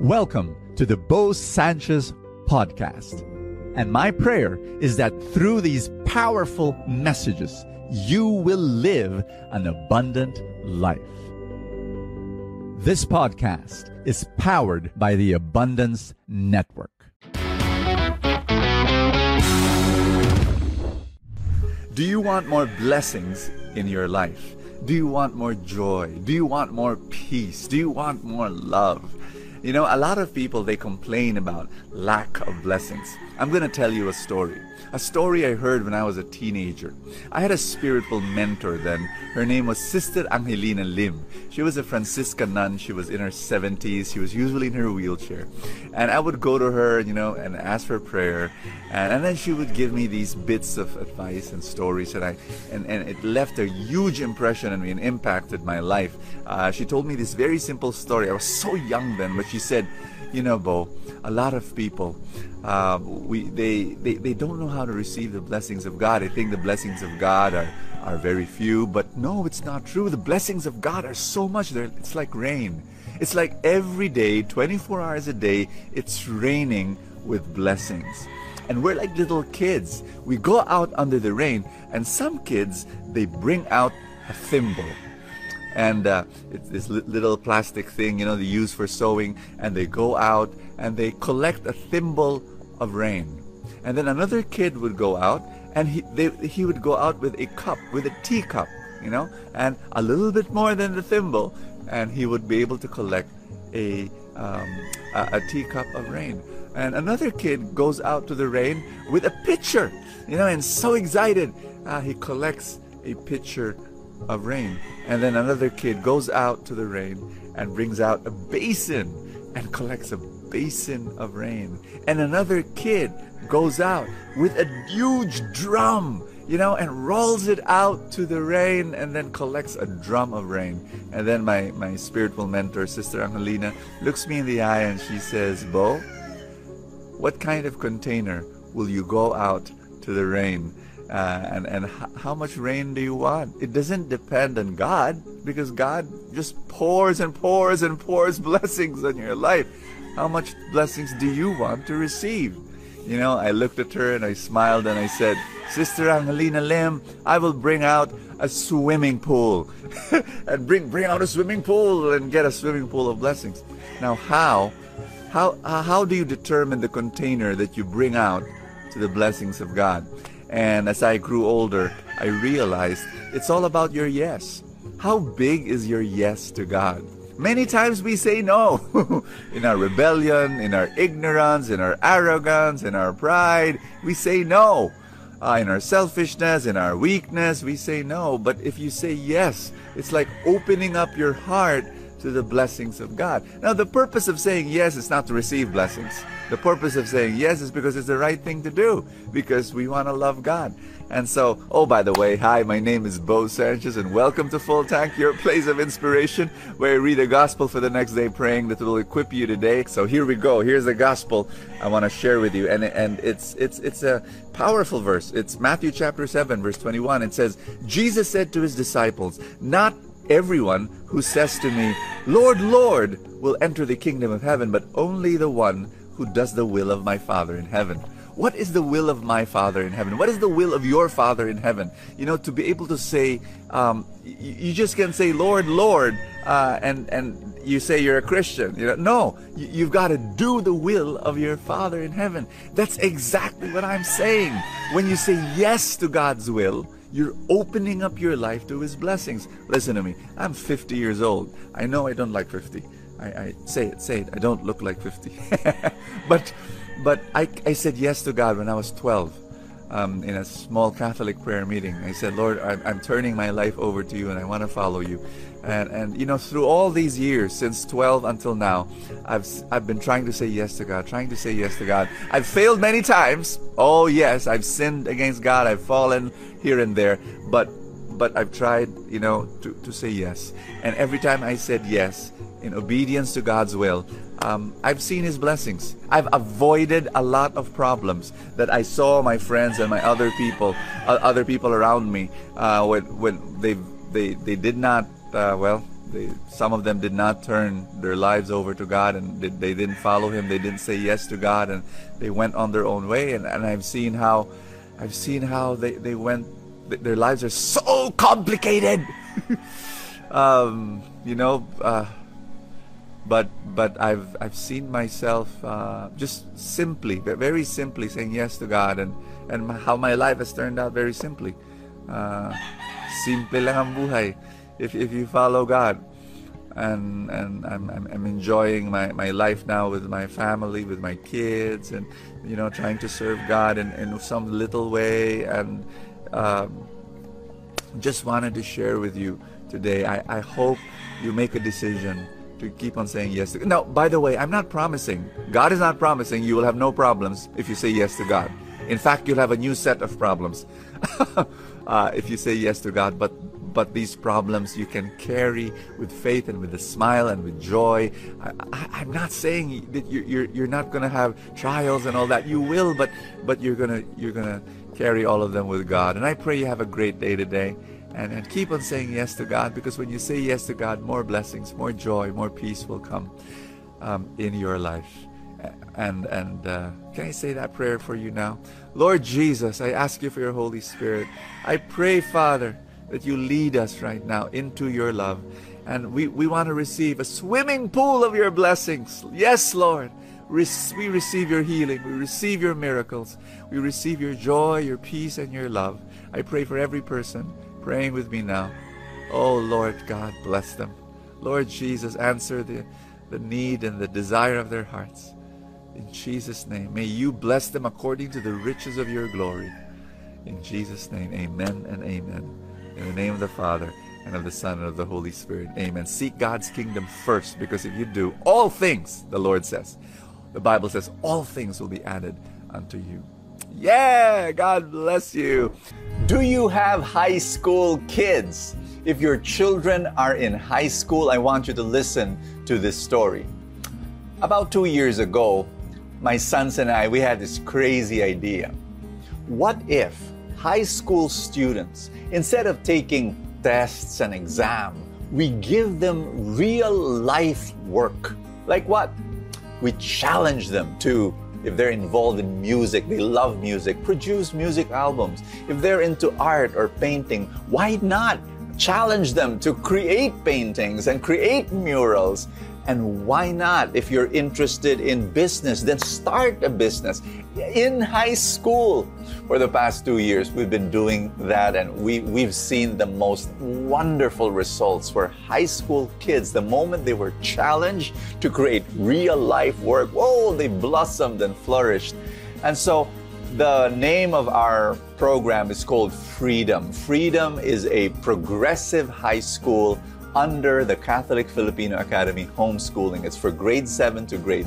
Welcome to the Bo Sanchez podcast. And my prayer is that through these powerful messages, you will live an abundant life. This podcast is powered by the Abundance Network. Do you want more blessings in your life? Do you want more joy? Do you want more peace? Do you want more love? You know, a lot of people they complain about lack of blessings. I'm going to tell you a story. A story I heard when I was a teenager. I had a spiritual mentor then. Her name was Sister Angelina Lim. She was a Franciscan nun. She was in her 70s. She was usually in her wheelchair. And I would go to her, you know, and ask for prayer. And, and then she would give me these bits of advice and stories. And, I, and, and it left a huge impression on me and impacted my life. Uh, she told me this very simple story. I was so young then, but she said, you know, Bo, a lot of people, uh, we they, they they don't know how to receive the blessings of God. They think the blessings of God are are very few, but no, it's not true. The blessings of God are so much. They're, it's like rain. It's like every day, 24 hours a day, it's raining with blessings. And we're like little kids. We go out under the rain, and some kids they bring out a thimble and uh, it's this little plastic thing you know they use for sewing and they go out and they collect a thimble of rain. And then another kid would go out and he, they, he would go out with a cup with a teacup you know and a little bit more than the thimble and he would be able to collect a, um, a, a teacup of rain. And another kid goes out to the rain with a pitcher you know and so excited uh, he collects a pitcher of rain. And then another kid goes out to the rain and brings out a basin and collects a basin of rain. And another kid goes out with a huge drum, you know, and rolls it out to the rain and then collects a drum of rain. And then my, my spiritual mentor, Sister Angelina, looks me in the eye and she says, Bo, what kind of container will you go out to the rain uh, and and how much rain do you want? It doesn't depend on God because God just pours and pours and pours blessings on your life. How much blessings do you want to receive? You know, I looked at her and I smiled and I said, Sister Angelina Lim, I will bring out a swimming pool and bring bring out a swimming pool and get a swimming pool of blessings. Now, how how how do you determine the container that you bring out to the blessings of God? And as I grew older, I realized it's all about your yes. How big is your yes to God? Many times we say no. in our rebellion, in our ignorance, in our arrogance, in our pride, we say no. Uh, in our selfishness, in our weakness, we say no. But if you say yes, it's like opening up your heart to the blessings of God. Now, the purpose of saying yes is not to receive blessings. The purpose of saying yes is because it's the right thing to do, because we want to love God. And so, oh, by the way, hi, my name is Bo Sanchez, and welcome to Full Tank, your place of inspiration, where I read a gospel for the next day, praying that it will equip you today. So here we go. Here's the gospel I want to share with you, and and it's it's it's a powerful verse. It's Matthew chapter seven, verse twenty-one. It says, Jesus said to his disciples, "Not everyone who says to me, Lord, Lord, will enter the kingdom of heaven, but only the one who does the will of my Father in heaven. What is the will of my Father in heaven? What is the will of your Father in heaven? You know, to be able to say, um, you, just can say, Lord, Lord, uh, and and you say you're a Christian. You know, no, you, you've got to do the will of your Father in heaven. That's exactly what I'm saying. When you say yes to God's will, you're opening up your life to His blessings. Listen to me. I'm 50 years old. I know I don't like 50. I, I say it, say it. I don't look like 50. but but I, I said yes to God when I was 12 um, in a small Catholic prayer meeting. I said, Lord, I'm, I'm turning my life over to you and I want to follow you. And, and you know, through all these years, since 12 until now, I've, I've been trying to say yes to God, trying to say yes to God. I've failed many times. Oh, yes, I've sinned against God. I've fallen here and there. But but I've tried, you know, to, to say yes. And every time I said yes, in obedience to God's will, um, I've seen His blessings. I've avoided a lot of problems that I saw my friends and my other people, uh, other people around me, uh, when when they they they did not uh, well they, some of them did not turn their lives over to God and they, they didn't follow Him. They didn't say yes to God and they went on their own way. And, and I've seen how, I've seen how they, they went. Their lives are so complicated. um, you know, uh, but but I've I've seen myself uh, just simply, very simply saying yes to God, and and how my life has turned out very simply. Uh, simple lang ang buhay if if you follow God. And and I'm, I'm, I'm enjoying my, my life now with my family, with my kids, and you know trying to serve God in, in some little way. And um, just wanted to share with you today. I, I hope you make a decision to keep on saying yes to Now, by the way, I'm not promising. God is not promising you will have no problems if you say yes to God. In fact, you'll have a new set of problems uh, if you say yes to God. But but these problems you can carry with faith and with a smile and with joy. I, am not saying that you're, you're, you're not going to have trials and all that. You will, but but you're gonna you're gonna carry all of them with God. And I pray you have a great day today and, and keep on saying yes to God because when you say yes to God, more blessings, more joy, more peace will come um, in your life. And and uh, can I say that prayer for you now? Lord Jesus, I ask you for your Holy Spirit. I pray, Father, that you lead us right now into your love. And we, we want to receive a swimming pool of your blessings. Yes, Lord. we receive your healing. We receive your miracles. We receive your joy, your peace, and your love. I pray for every person praying with me now. Oh, Lord God, bless them. Lord Jesus, answer the, the need and the desire of their hearts. In Jesus' name, may you bless them according to the riches of your glory. In Jesus' name, amen and amen. In the name of the Father, and of the Son, and of the Holy Spirit. Amen. Seek God's kingdom first, because if you do, all things, the Lord says, the Bible says, all things will be added unto you. Yeah, God bless you. Do you have high school kids? If your children are in high school, I want you to listen to this story. About two years ago, my sons and I, we had this crazy idea. What if high school students, instead of taking tests and exams, we give them real life work? Like what? We challenge them to if they're involved in music, they love music, produce music albums. If they're into art or painting, why not challenge them to create paintings and create murals? And why not, if you're interested in business, then start a business in high school. For the past two years, we've been doing that, and we, we've seen the most wonderful results for high school kids. The moment they were challenged to create real life work, whoa, they blossomed and flourished. And so, the name of our program is called Freedom. Freedom is a progressive high school under the Catholic Filipino Academy homeschooling. It's for grade 7 to grade